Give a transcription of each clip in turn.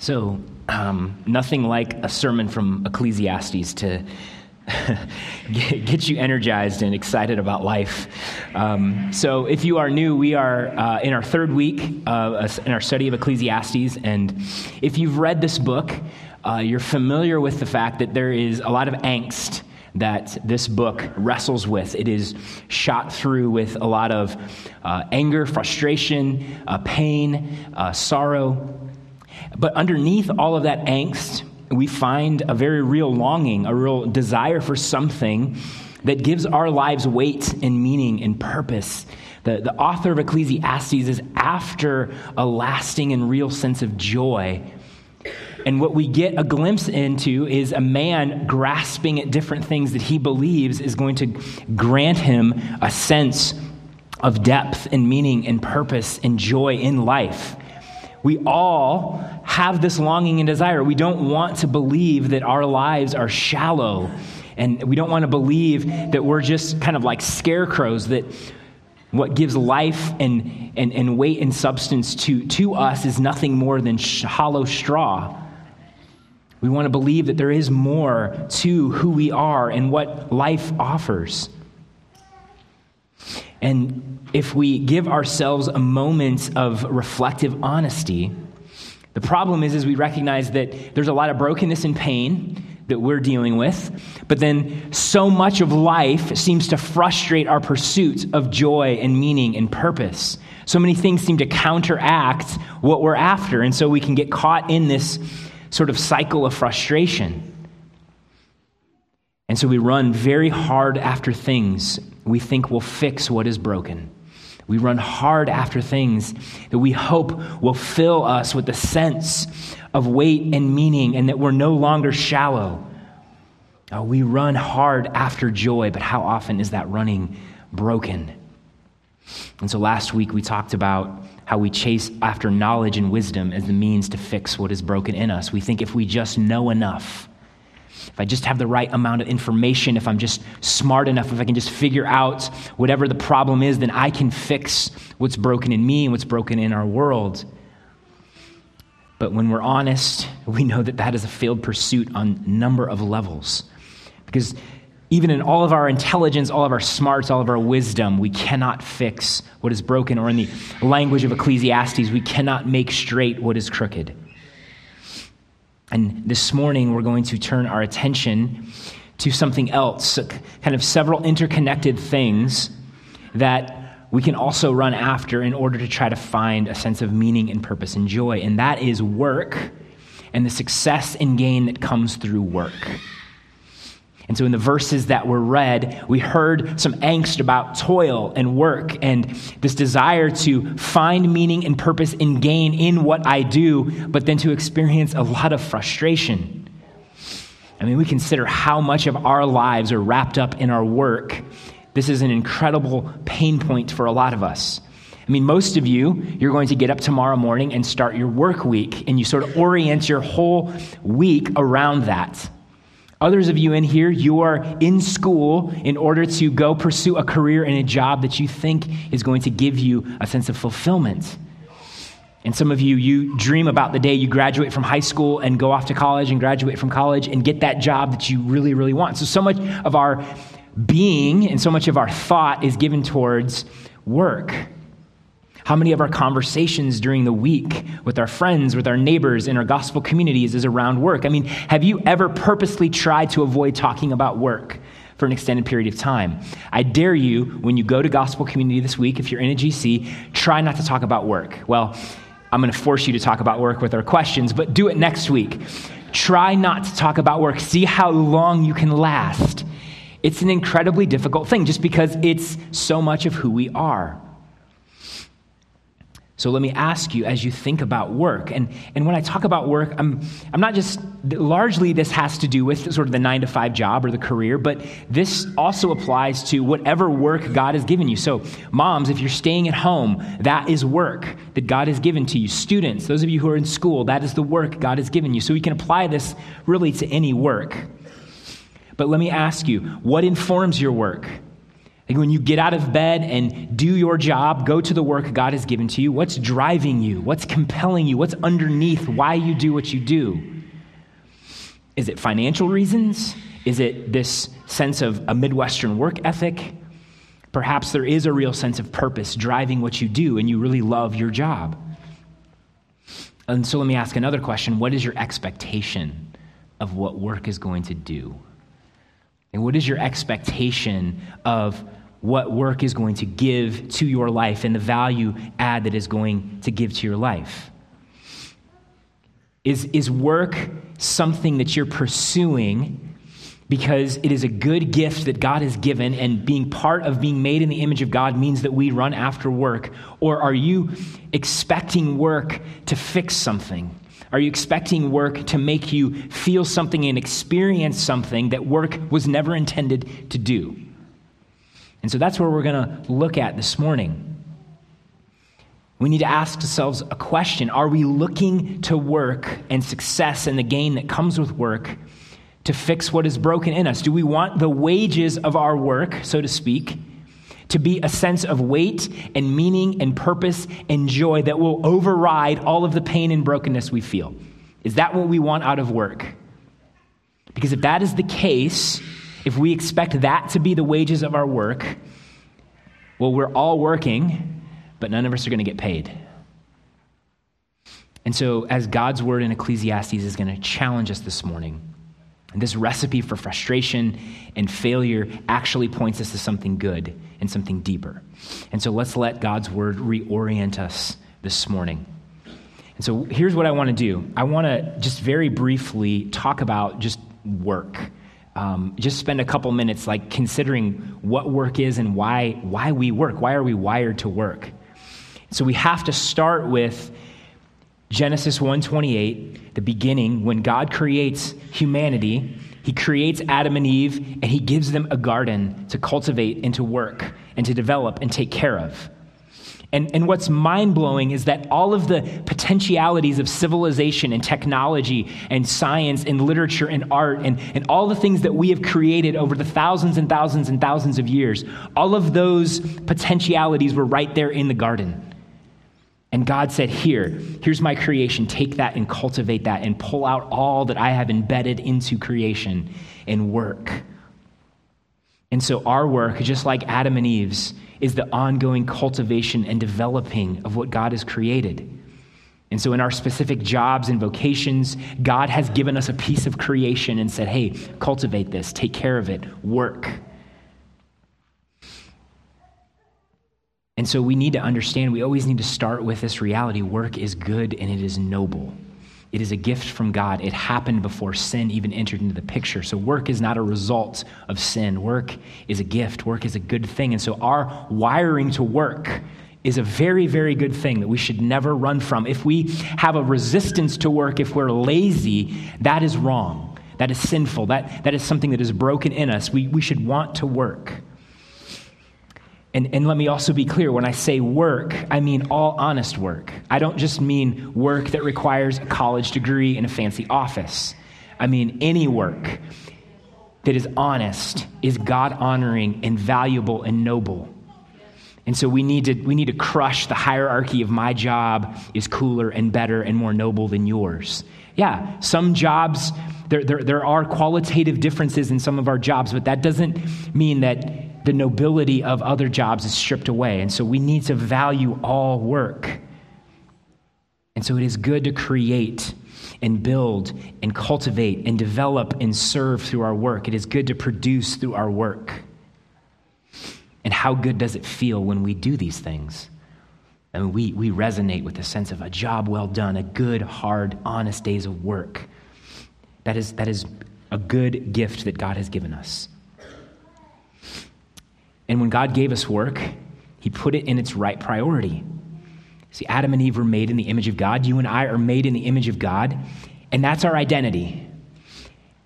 So, um, nothing like a sermon from Ecclesiastes to get you energized and excited about life. Um, so, if you are new, we are uh, in our third week uh, in our study of Ecclesiastes. And if you've read this book, uh, you're familiar with the fact that there is a lot of angst that this book wrestles with. It is shot through with a lot of uh, anger, frustration, uh, pain, uh, sorrow. But underneath all of that angst, we find a very real longing, a real desire for something that gives our lives weight and meaning and purpose. The, the author of Ecclesiastes is after a lasting and real sense of joy. And what we get a glimpse into is a man grasping at different things that he believes is going to grant him a sense of depth and meaning and purpose and joy in life. We all have this longing and desire. We don't want to believe that our lives are shallow. And we don't want to believe that we're just kind of like scarecrows, that what gives life and, and, and weight and substance to, to us is nothing more than sh- hollow straw. We want to believe that there is more to who we are and what life offers. And if we give ourselves a moment of reflective honesty, the problem is, is we recognize that there's a lot of brokenness and pain that we're dealing with, but then so much of life seems to frustrate our pursuit of joy and meaning and purpose. So many things seem to counteract what we're after, and so we can get caught in this sort of cycle of frustration. And so we run very hard after things we think will fix what is broken. We run hard after things that we hope will fill us with a sense of weight and meaning and that we're no longer shallow. Uh, we run hard after joy, but how often is that running broken? And so last week we talked about how we chase after knowledge and wisdom as the means to fix what is broken in us. We think if we just know enough, if I just have the right amount of information, if I'm just smart enough, if I can just figure out whatever the problem is, then I can fix what's broken in me and what's broken in our world. But when we're honest, we know that that is a failed pursuit on a number of levels. Because even in all of our intelligence, all of our smarts, all of our wisdom, we cannot fix what is broken. Or in the language of Ecclesiastes, we cannot make straight what is crooked. And this morning, we're going to turn our attention to something else, kind of several interconnected things that we can also run after in order to try to find a sense of meaning and purpose and joy. And that is work and the success and gain that comes through work. And so, in the verses that were read, we heard some angst about toil and work and this desire to find meaning and purpose and gain in what I do, but then to experience a lot of frustration. I mean, we consider how much of our lives are wrapped up in our work. This is an incredible pain point for a lot of us. I mean, most of you, you're going to get up tomorrow morning and start your work week, and you sort of orient your whole week around that. Others of you in here, you are in school in order to go pursue a career and a job that you think is going to give you a sense of fulfillment. And some of you, you dream about the day you graduate from high school and go off to college and graduate from college and get that job that you really, really want. So, so much of our being and so much of our thought is given towards work. How many of our conversations during the week with our friends, with our neighbors, in our gospel communities is around work? I mean, have you ever purposely tried to avoid talking about work? for an extended period of time. I dare you, when you go to gospel community this week, if you're in a GC, try not to talk about work. Well, I'm going to force you to talk about work with our questions, but do it next week. Try not to talk about work. See how long you can last. It's an incredibly difficult thing just because it's so much of who we are. So let me ask you as you think about work, and, and when I talk about work, I'm, I'm not just, largely this has to do with sort of the nine to five job or the career, but this also applies to whatever work God has given you. So, moms, if you're staying at home, that is work that God has given to you. Students, those of you who are in school, that is the work God has given you. So we can apply this really to any work. But let me ask you, what informs your work? Like when you get out of bed and do your job, go to the work God has given to you, what's driving you? What's compelling you? What's underneath why you do what you do? Is it financial reasons? Is it this sense of a Midwestern work ethic? Perhaps there is a real sense of purpose driving what you do and you really love your job. And so let me ask another question What is your expectation of what work is going to do? And what is your expectation of what work is going to give to your life and the value add that is going to give to your life? Is, is work something that you're pursuing because it is a good gift that God has given, and being part of being made in the image of God means that we run after work? Or are you expecting work to fix something? Are you expecting work to make you feel something and experience something that work was never intended to do? And so that's where we're going to look at this morning. We need to ask ourselves a question Are we looking to work and success and the gain that comes with work to fix what is broken in us? Do we want the wages of our work, so to speak, to be a sense of weight and meaning and purpose and joy that will override all of the pain and brokenness we feel? Is that what we want out of work? Because if that is the case, if we expect that to be the wages of our work, well, we're all working but none of us are going to get paid. And so, as God's word in Ecclesiastes is going to challenge us this morning, this recipe for frustration and failure actually points us to something good and something deeper. And so, let's let God's word reorient us this morning. And so, here's what I want to do I want to just very briefly talk about just work. Um, just spend a couple minutes like considering what work is and why why we work why are we wired to work so we have to start with Genesis 1:28, the beginning when God creates humanity, he creates Adam and Eve and he gives them a garden to cultivate and to work and to develop and take care of. And, and what's mind blowing is that all of the potentialities of civilization and technology and science and literature and art and, and all the things that we have created over the thousands and thousands and thousands of years, all of those potentialities were right there in the garden. And God said, Here, here's my creation. Take that and cultivate that and pull out all that I have embedded into creation and work. And so, our work, just like Adam and Eve's, is the ongoing cultivation and developing of what God has created. And so, in our specific jobs and vocations, God has given us a piece of creation and said, Hey, cultivate this, take care of it, work. And so we need to understand, we always need to start with this reality work is good and it is noble. It is a gift from God. It happened before sin even entered into the picture. So, work is not a result of sin. Work is a gift. Work is a good thing. And so, our wiring to work is a very, very good thing that we should never run from. If we have a resistance to work, if we're lazy, that is wrong. That is sinful. That, that is something that is broken in us. We, we should want to work. And, and let me also be clear when I say work, I mean all honest work. I don't just mean work that requires a college degree and a fancy office. I mean any work that is honest, is God honoring, and valuable and noble. And so we need, to, we need to crush the hierarchy of my job is cooler and better and more noble than yours. Yeah, some jobs, there, there, there are qualitative differences in some of our jobs, but that doesn't mean that the nobility of other jobs is stripped away. And so we need to value all work. And so it is good to create and build and cultivate and develop and serve through our work. It is good to produce through our work. And how good does it feel when we do these things? I mean, we, we resonate with the sense of a job well done, a good, hard, honest days of work. That is, that is a good gift that God has given us. And when God gave us work, He put it in its right priority. See, Adam and Eve were made in the image of God. You and I are made in the image of God, and that's our identity.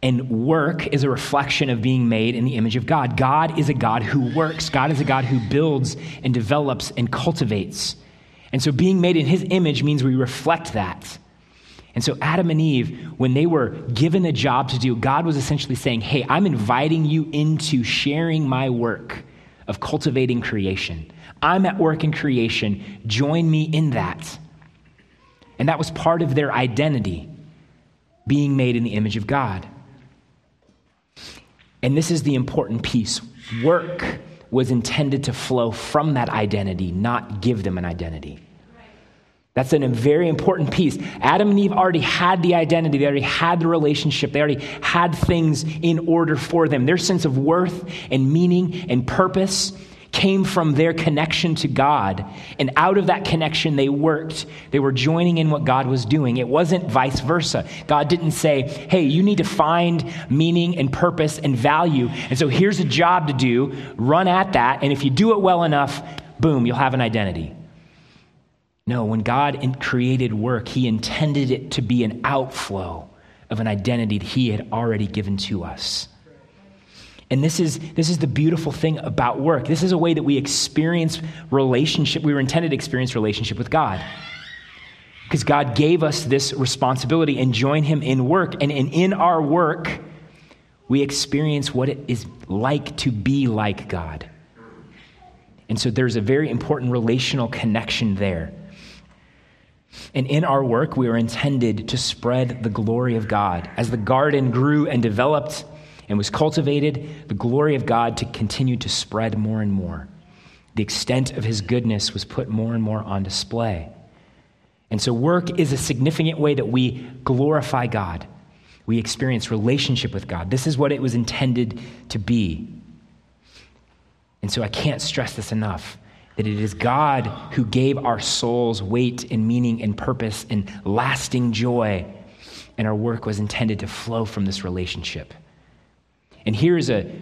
And work is a reflection of being made in the image of God. God is a God who works, God is a God who builds and develops and cultivates. And so being made in His image means we reflect that. And so, Adam and Eve, when they were given a job to do, God was essentially saying, Hey, I'm inviting you into sharing my work of cultivating creation. I'm at work in creation. Join me in that. And that was part of their identity, being made in the image of God. And this is the important piece work was intended to flow from that identity, not give them an identity. That's a very important piece. Adam and Eve already had the identity, they already had the relationship, they already had things in order for them. Their sense of worth and meaning and purpose came from their connection to God. And out of that connection, they worked. They were joining in what God was doing. It wasn't vice versa. God didn't say, hey, you need to find meaning and purpose and value. And so here's a job to do. Run at that. And if you do it well enough, boom, you'll have an identity. No, when God created work, He intended it to be an outflow of an identity that He had already given to us. And this is, this is the beautiful thing about work. This is a way that we experience relationship. We were intended to experience relationship with God. Because God gave us this responsibility and join Him in work. And in, in our work, we experience what it is like to be like God. And so there's a very important relational connection there. And in our work, we are intended to spread the glory of God. As the garden grew and developed, and was cultivated, the glory of God to continue to spread more and more. The extent of his goodness was put more and more on display. And so, work is a significant way that we glorify God. We experience relationship with God. This is what it was intended to be. And so, I can't stress this enough that it is God who gave our souls weight and meaning and purpose and lasting joy. And our work was intended to flow from this relationship. And here's a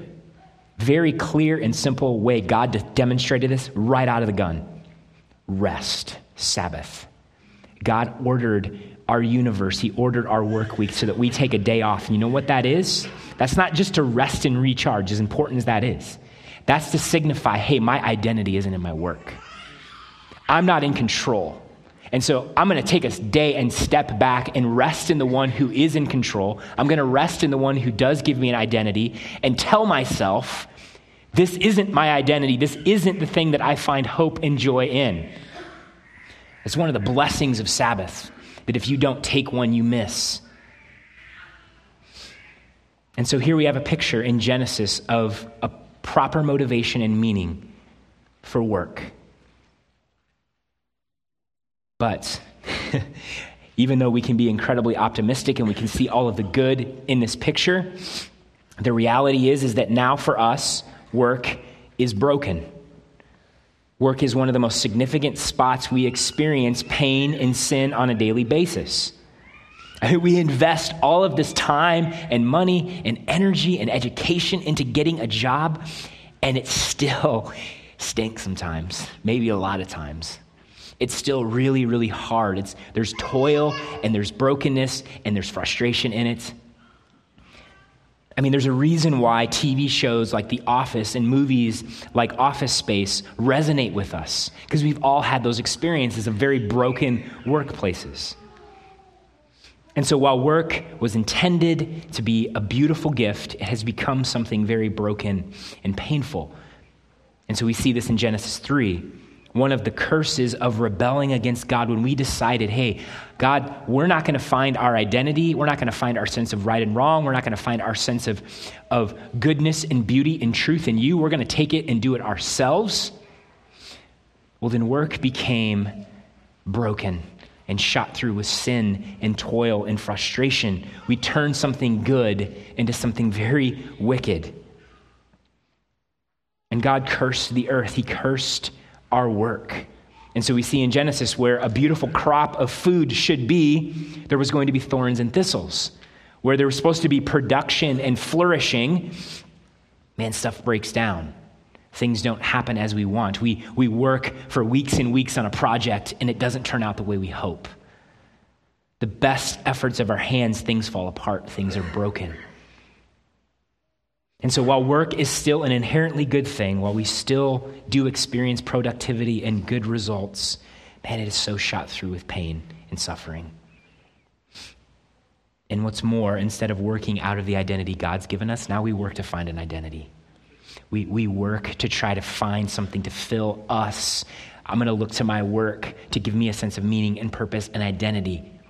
very clear and simple way God demonstrated this right out of the gun rest, Sabbath. God ordered our universe, He ordered our work week so that we take a day off. And you know what that is? That's not just to rest and recharge, as important as that is. That's to signify hey, my identity isn't in my work. I'm not in control. And so I'm going to take a day and step back and rest in the one who is in control. I'm going to rest in the one who does give me an identity and tell myself, this isn't my identity. This isn't the thing that I find hope and joy in. It's one of the blessings of Sabbath that if you don't take one, you miss. And so here we have a picture in Genesis of a proper motivation and meaning for work. But even though we can be incredibly optimistic and we can see all of the good in this picture, the reality is is that now for us work is broken. Work is one of the most significant spots we experience pain and sin on a daily basis. We invest all of this time and money and energy and education into getting a job, and it still stinks sometimes, maybe a lot of times it's still really, really hard. It's, there's toil and there's brokenness and there's frustration in it. I mean, there's a reason why TV shows like The Office and movies like Office Space resonate with us, because we've all had those experiences of very broken workplaces. And so, while work was intended to be a beautiful gift, it has become something very broken and painful. And so, we see this in Genesis 3 one of the curses of rebelling against God when we decided, hey, God, we're not going to find our identity. We're not going to find our sense of right and wrong. We're not going to find our sense of, of goodness and beauty and truth in you. We're going to take it and do it ourselves. Well, then work became broken and shot through with sin and toil and frustration. We turned something good into something very wicked. And God cursed the earth. He cursed our work. And so we see in Genesis where a beautiful crop of food should be, there was going to be thorns and thistles. Where there was supposed to be production and flourishing, man, stuff breaks down. Things don't happen as we want. We, we work for weeks and weeks on a project and it doesn't turn out the way we hope. The best efforts of our hands, things fall apart, things are broken. And so, while work is still an inherently good thing, while we still do experience productivity and good results, man, it is so shot through with pain and suffering. And what's more, instead of working out of the identity God's given us, now we work to find an identity. We, we work to try to find something to fill us. I'm going to look to my work to give me a sense of meaning and purpose and identity.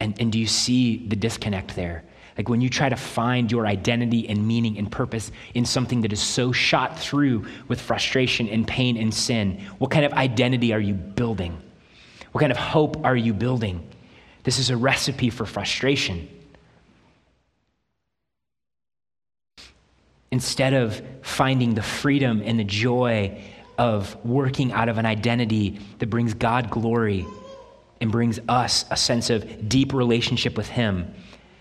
And, and do you see the disconnect there? Like when you try to find your identity and meaning and purpose in something that is so shot through with frustration and pain and sin, what kind of identity are you building? What kind of hope are you building? This is a recipe for frustration. Instead of finding the freedom and the joy of working out of an identity that brings God glory and brings us a sense of deep relationship with Him,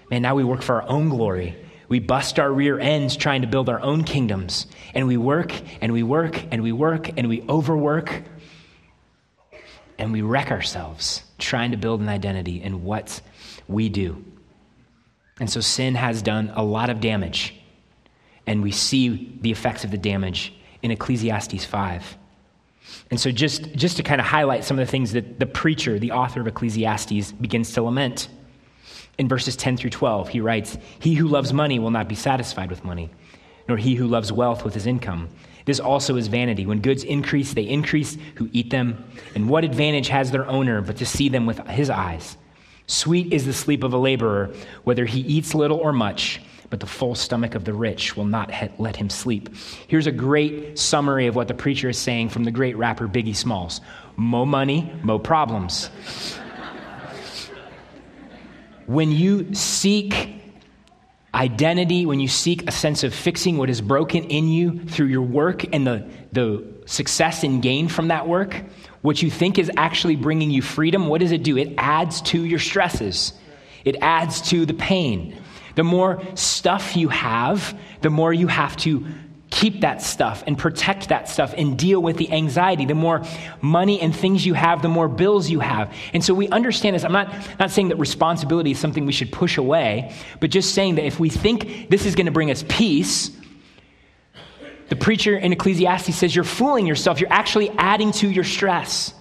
man, now we work for our own glory. We bust our rear ends trying to build our own kingdoms. And we work and we work and we work and we overwork. And we wreck ourselves trying to build an identity in what we do. And so sin has done a lot of damage. And we see the effects of the damage in Ecclesiastes 5. And so, just, just to kind of highlight some of the things that the preacher, the author of Ecclesiastes, begins to lament in verses 10 through 12, he writes, He who loves money will not be satisfied with money, nor he who loves wealth with his income. This also is vanity. When goods increase, they increase who eat them. And what advantage has their owner but to see them with his eyes? Sweet is the sleep of a laborer, whether he eats little or much, but the full stomach of the rich will not let him sleep. Here's a great summary of what the preacher is saying from the great rapper Biggie Smalls Mo money, mo problems. When you seek identity, when you seek a sense of fixing what is broken in you through your work and the, the success and gain from that work, what you think is actually bringing you freedom, what does it do? It adds to your stresses, it adds to the pain. The more stuff you have, the more you have to keep that stuff and protect that stuff and deal with the anxiety. The more money and things you have, the more bills you have. And so we understand this. I'm not, not saying that responsibility is something we should push away, but just saying that if we think this is going to bring us peace, the preacher in Ecclesiastes says you're fooling yourself. You're actually adding to your stress.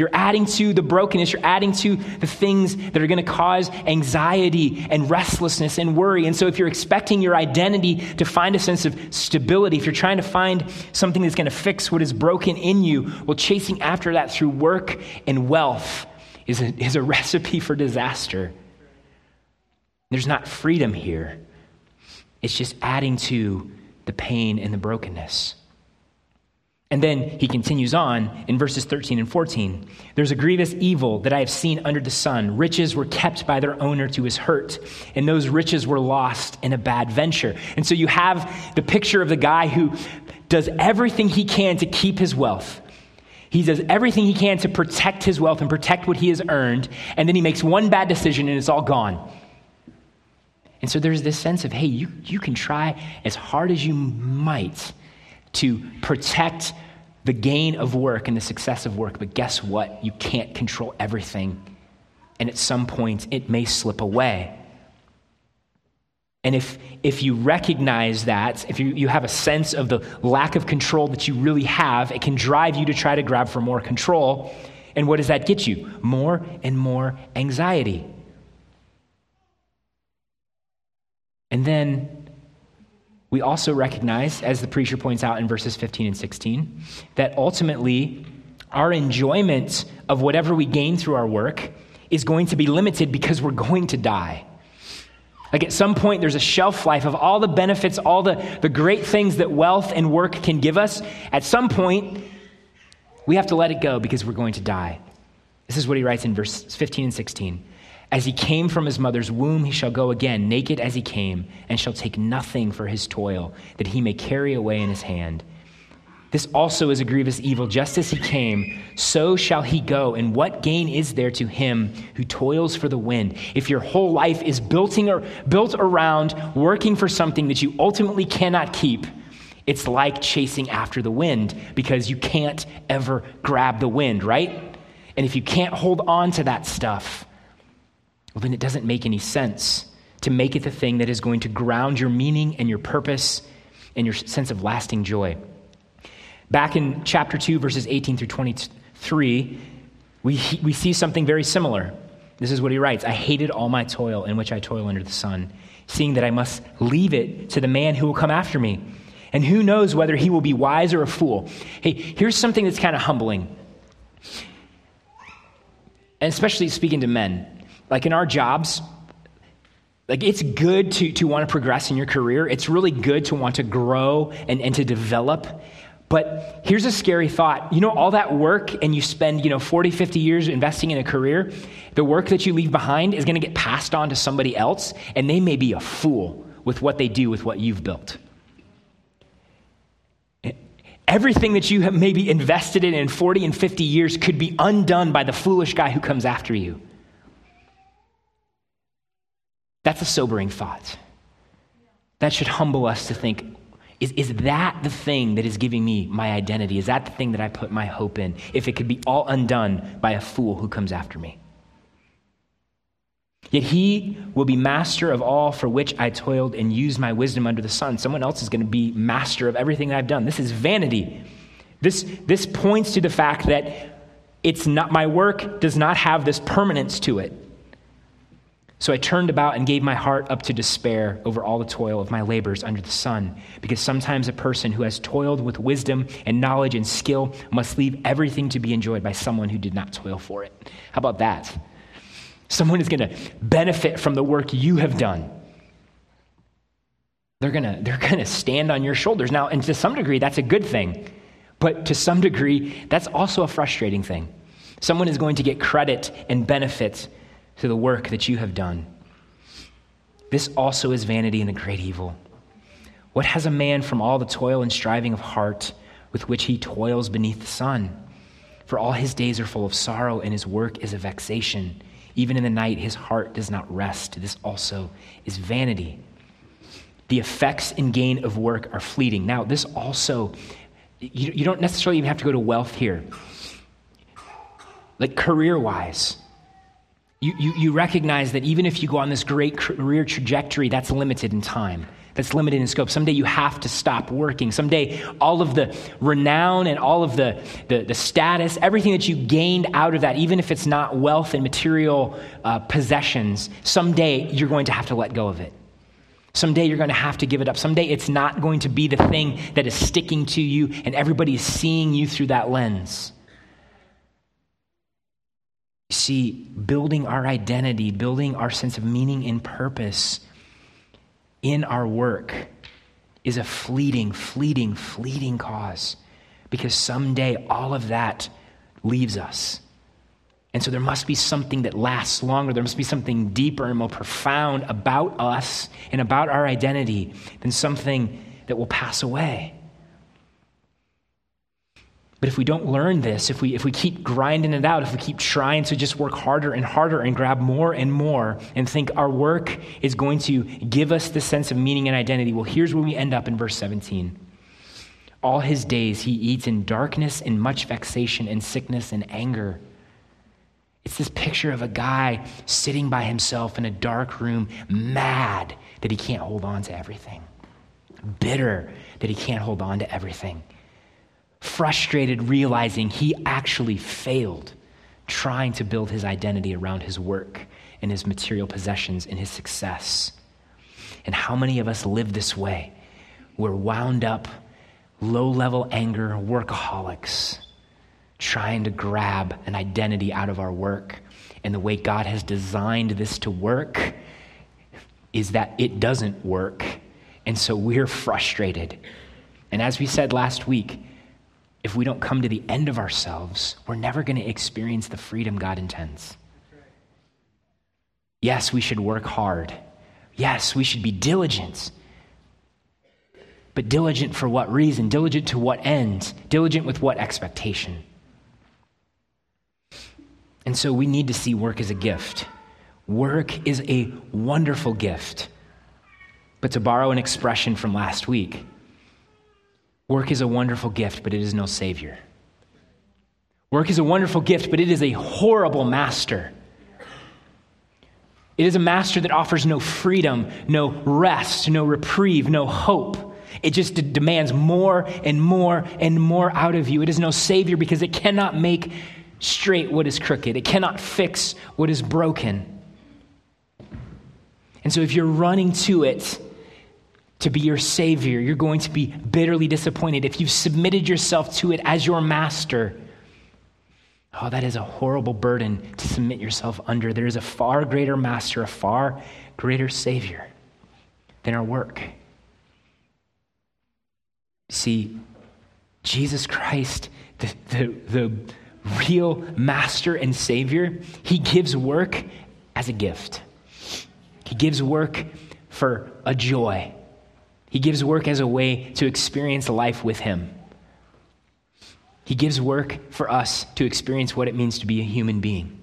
You're adding to the brokenness. You're adding to the things that are going to cause anxiety and restlessness and worry. And so, if you're expecting your identity to find a sense of stability, if you're trying to find something that's going to fix what is broken in you, well, chasing after that through work and wealth is a, is a recipe for disaster. There's not freedom here, it's just adding to the pain and the brokenness. And then he continues on in verses 13 and 14. There's a grievous evil that I have seen under the sun. Riches were kept by their owner to his hurt, and those riches were lost in a bad venture. And so you have the picture of the guy who does everything he can to keep his wealth. He does everything he can to protect his wealth and protect what he has earned, and then he makes one bad decision and it's all gone. And so there's this sense of, hey, you, you can try as hard as you might to protect the gain of work and the success of work. But guess what? You can't control everything. And at some point, it may slip away. And if, if you recognize that, if you, you have a sense of the lack of control that you really have, it can drive you to try to grab for more control. And what does that get you? More and more anxiety. And then we also recognize, as the preacher points out in verses 15 and 16, that ultimately our enjoyment of whatever we gain through our work is going to be limited because we're going to die. Like at some point, there's a shelf life of all the benefits, all the, the great things that wealth and work can give us. At some point, we have to let it go because we're going to die. This is what he writes in verse 15 and 16. As he came from his mother's womb, he shall go again, naked as he came, and shall take nothing for his toil, that he may carry away in his hand. This also is a grievous evil. Just as he came, so shall he go. And what gain is there to him who toils for the wind? If your whole life is building or built around working for something that you ultimately cannot keep, it's like chasing after the wind because you can't ever grab the wind, right? And if you can't hold on to that stuff, well, then it doesn't make any sense to make it the thing that is going to ground your meaning and your purpose and your sense of lasting joy. Back in chapter 2, verses 18 through 23, we, we see something very similar. This is what he writes I hated all my toil in which I toil under the sun, seeing that I must leave it to the man who will come after me. And who knows whether he will be wise or a fool? Hey, here's something that's kind of humbling. And especially speaking to men. Like in our jobs, like it's good to, to want to progress in your career. It's really good to want to grow and, and to develop. But here's a scary thought. You know, all that work and you spend, you know, 40, 50 years investing in a career, the work that you leave behind is going to get passed on to somebody else, and they may be a fool with what they do with what you've built. Everything that you have maybe invested in in 40 and 50 years could be undone by the foolish guy who comes after you. That's a sobering thought. That should humble us to think is, is that the thing that is giving me my identity? Is that the thing that I put my hope in? If it could be all undone by a fool who comes after me. Yet he will be master of all for which I toiled and used my wisdom under the sun. Someone else is going to be master of everything that I've done. This is vanity. This, this points to the fact that it's not my work does not have this permanence to it. So I turned about and gave my heart up to despair over all the toil of my labors under the sun, because sometimes a person who has toiled with wisdom and knowledge and skill must leave everything to be enjoyed by someone who did not toil for it. How about that? Someone is going to benefit from the work you have done. They're going to they're going to stand on your shoulders. Now, and to some degree that's a good thing. But to some degree that's also a frustrating thing. Someone is going to get credit and benefit to the work that you have done. This also is vanity and a great evil. What has a man from all the toil and striving of heart with which he toils beneath the sun? For all his days are full of sorrow, and his work is a vexation. Even in the night, his heart does not rest. This also is vanity. The effects and gain of work are fleeting. Now, this also, you, you don't necessarily even have to go to wealth here. Like career wise, you, you, you recognize that even if you go on this great career trajectory, that's limited in time. That's limited in scope. Someday you have to stop working. Someday all of the renown and all of the, the, the status, everything that you gained out of that, even if it's not wealth and material uh, possessions, someday you're going to have to let go of it. Someday you're going to have to give it up. Someday it's not going to be the thing that is sticking to you and everybody is seeing you through that lens. See, building our identity, building our sense of meaning and purpose in our work is a fleeting, fleeting, fleeting cause because someday all of that leaves us. And so there must be something that lasts longer. There must be something deeper and more profound about us and about our identity than something that will pass away. But if we don't learn this, if we, if we keep grinding it out, if we keep trying to just work harder and harder and grab more and more and think our work is going to give us the sense of meaning and identity, well, here's where we end up in verse 17. All his days he eats in darkness and much vexation and sickness and anger. It's this picture of a guy sitting by himself in a dark room, mad that he can't hold on to everything, bitter that he can't hold on to everything frustrated, realizing he actually failed trying to build his identity around his work and his material possessions and his success. And how many of us live this way? We're wound up, low level anger, workaholics, trying to grab an identity out of our work. And the way God has designed this to work is that it doesn't work. And so we're frustrated. And as we said last week, if we don't come to the end of ourselves, we're never going to experience the freedom God intends. Yes, we should work hard. Yes, we should be diligent. But diligent for what reason? Diligent to what end? Diligent with what expectation? And so we need to see work as a gift. Work is a wonderful gift. But to borrow an expression from last week, Work is a wonderful gift, but it is no savior. Work is a wonderful gift, but it is a horrible master. It is a master that offers no freedom, no rest, no reprieve, no hope. It just demands more and more and more out of you. It is no savior because it cannot make straight what is crooked, it cannot fix what is broken. And so if you're running to it, to be your Savior, you're going to be bitterly disappointed. If you've submitted yourself to it as your master, oh, that is a horrible burden to submit yourself under. There is a far greater master, a far greater Savior than our work. See, Jesus Christ, the, the, the real master and Savior, he gives work as a gift. He gives work for a joy. He gives work as a way to experience life with Him. He gives work for us to experience what it means to be a human being.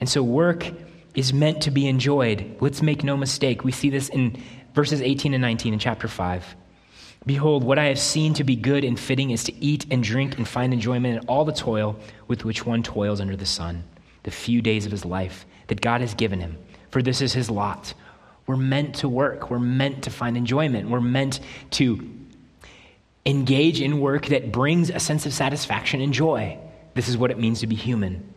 And so, work is meant to be enjoyed. Let's make no mistake. We see this in verses 18 and 19 in chapter 5. Behold, what I have seen to be good and fitting is to eat and drink and find enjoyment in all the toil with which one toils under the sun, the few days of his life that God has given him. For this is his lot. We're meant to work, we're meant to find enjoyment, we're meant to engage in work that brings a sense of satisfaction and joy. This is what it means to be human.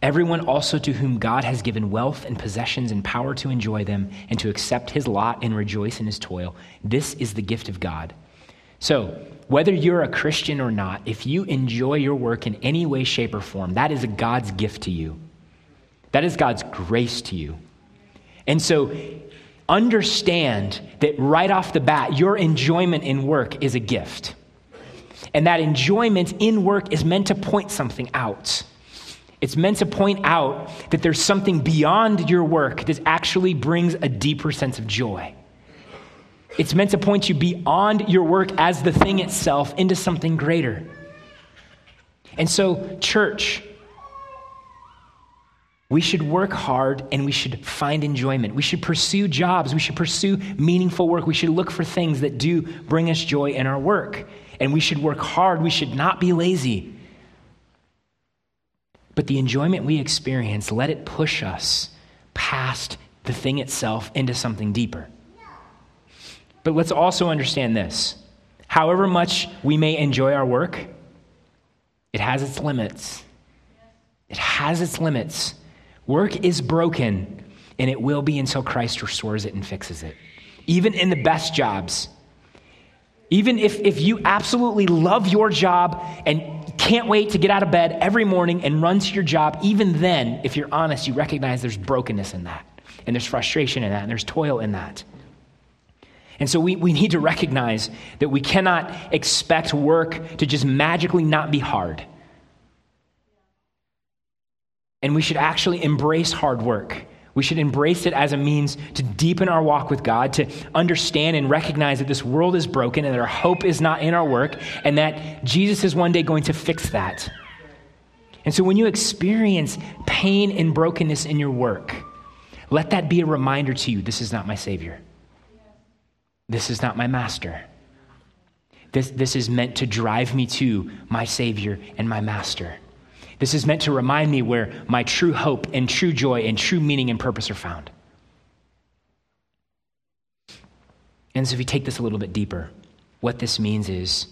Everyone also to whom God has given wealth and possessions and power to enjoy them and to accept his lot and rejoice in his toil, this is the gift of God. So, whether you're a Christian or not, if you enjoy your work in any way, shape, or form, that is a God's gift to you. That is God's grace to you. And so, understand that right off the bat, your enjoyment in work is a gift. And that enjoyment in work is meant to point something out. It's meant to point out that there's something beyond your work that actually brings a deeper sense of joy. It's meant to point you beyond your work as the thing itself into something greater. And so, church, we should work hard and we should find enjoyment. We should pursue jobs. We should pursue meaningful work. We should look for things that do bring us joy in our work. And we should work hard. We should not be lazy. But the enjoyment we experience, let it push us past the thing itself into something deeper. But let's also understand this however much we may enjoy our work, it has its limits. It has its limits. Work is broken, and it will be until Christ restores it and fixes it. Even in the best jobs, even if, if you absolutely love your job and can't wait to get out of bed every morning and run to your job, even then, if you're honest, you recognize there's brokenness in that, and there's frustration in that, and there's toil in that. And so we, we need to recognize that we cannot expect work to just magically not be hard. And we should actually embrace hard work. We should embrace it as a means to deepen our walk with God, to understand and recognize that this world is broken and that our hope is not in our work, and that Jesus is one day going to fix that. And so when you experience pain and brokenness in your work, let that be a reminder to you this is not my Savior. This is not my Master. This, this is meant to drive me to my Savior and my Master. This is meant to remind me where my true hope and true joy and true meaning and purpose are found. And so, if we take this a little bit deeper, what this means is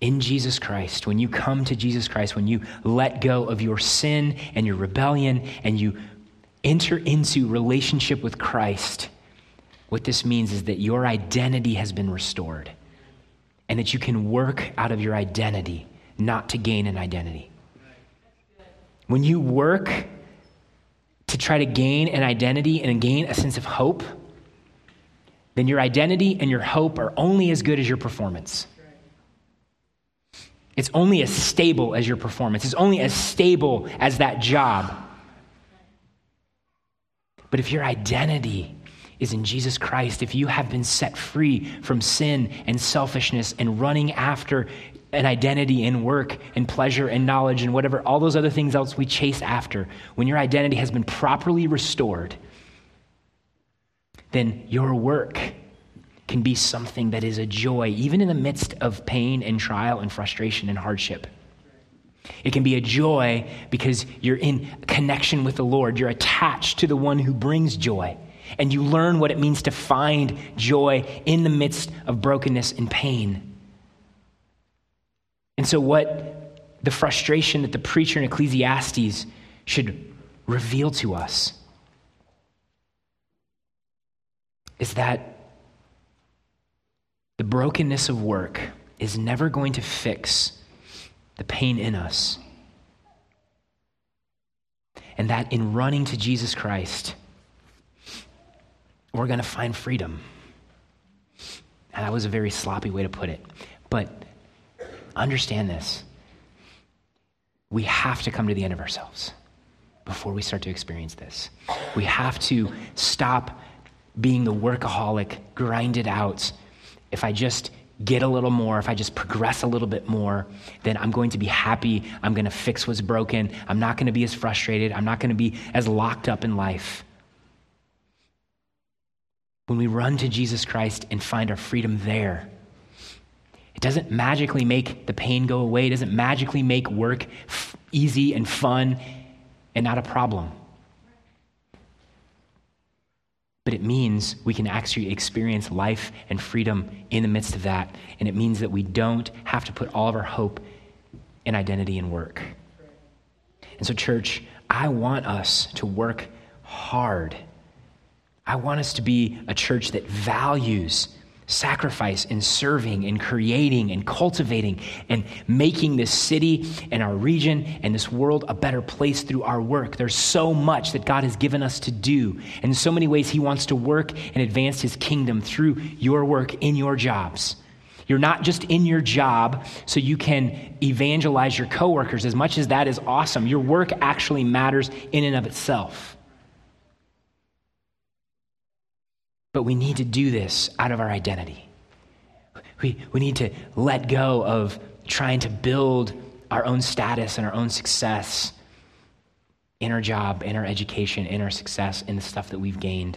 in Jesus Christ, when you come to Jesus Christ, when you let go of your sin and your rebellion and you enter into relationship with Christ, what this means is that your identity has been restored and that you can work out of your identity, not to gain an identity. When you work to try to gain an identity and gain a sense of hope, then your identity and your hope are only as good as your performance. It's only as stable as your performance. It's only as stable as that job. But if your identity is in Jesus Christ, if you have been set free from sin and selfishness and running after an identity in work and pleasure and knowledge and whatever, all those other things else we chase after, when your identity has been properly restored, then your work can be something that is a joy, even in the midst of pain and trial and frustration and hardship. It can be a joy because you're in connection with the Lord. You're attached to the one who brings joy. And you learn what it means to find joy in the midst of brokenness and pain. And so, what the frustration that the preacher in Ecclesiastes should reveal to us is that the brokenness of work is never going to fix the pain in us. And that in running to Jesus Christ, we're going to find freedom. And that was a very sloppy way to put it. But understand this we have to come to the end of ourselves before we start to experience this. We have to stop being the workaholic, grind it out. If I just get a little more, if I just progress a little bit more, then I'm going to be happy. I'm going to fix what's broken. I'm not going to be as frustrated. I'm not going to be as locked up in life. When we run to Jesus Christ and find our freedom there, it doesn't magically make the pain go away. It doesn't magically make work f- easy and fun and not a problem. But it means we can actually experience life and freedom in the midst of that. And it means that we don't have to put all of our hope and identity in work. And so, church, I want us to work hard. I want us to be a church that values sacrifice and serving and creating and cultivating and making this city and our region and this world a better place through our work. There's so much that God has given us to do. And in so many ways, He wants to work and advance His kingdom through your work in your jobs. You're not just in your job so you can evangelize your coworkers. As much as that is awesome, your work actually matters in and of itself. But we need to do this out of our identity. We, we need to let go of trying to build our own status and our own success in our job, in our education, in our success, in the stuff that we've gained.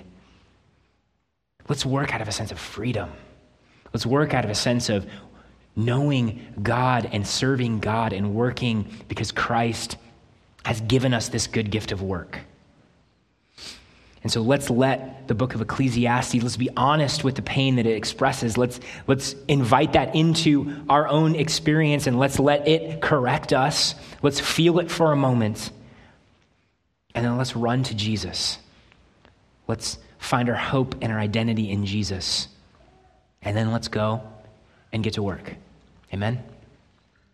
Let's work out of a sense of freedom. Let's work out of a sense of knowing God and serving God and working because Christ has given us this good gift of work. And so let's let the book of Ecclesiastes, let's be honest with the pain that it expresses. Let's, let's invite that into our own experience and let's let it correct us. Let's feel it for a moment. And then let's run to Jesus. Let's find our hope and our identity in Jesus. And then let's go and get to work. Amen.